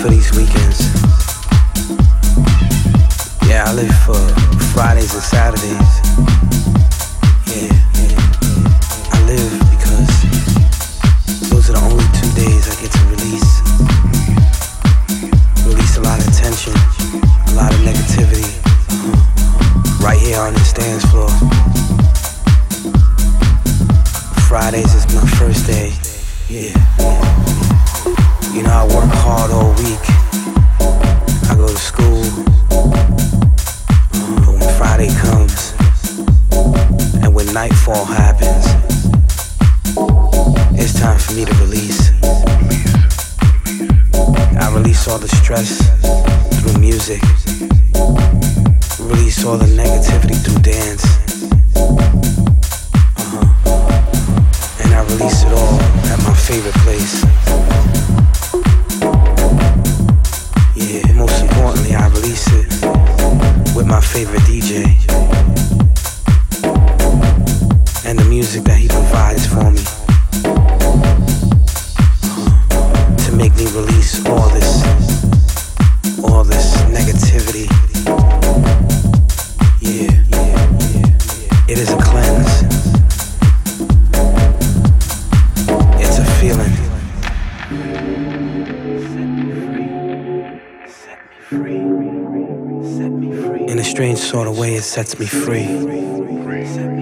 for these weekends. Yeah, I live for Fridays and Saturdays. Yeah, I live because those are the only two days I get to release. Release a lot of tension, a lot of negativity. Right here on this dance floor. Fridays is my first day. Yeah. You know, I work hard all week. I go to school. But when Friday comes, and when nightfall happens, it's time for me to release. I release all the stress through music. Release all the negativity through dance. Uh-huh. And I release it all at my favorite place. Release it with my favorite DJ. And the music that he provides for me. To make me release all this, all this negativity. Yeah, it is a sort of way, it sets me free.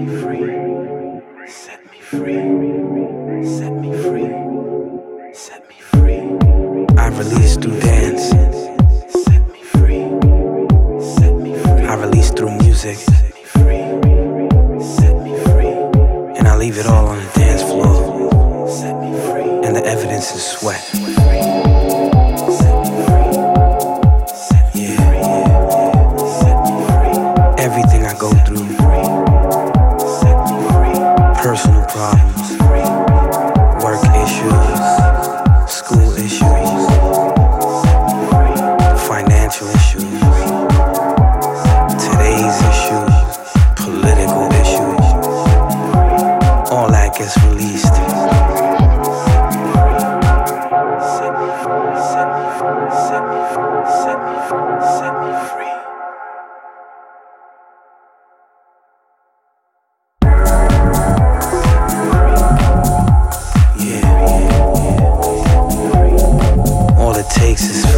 All it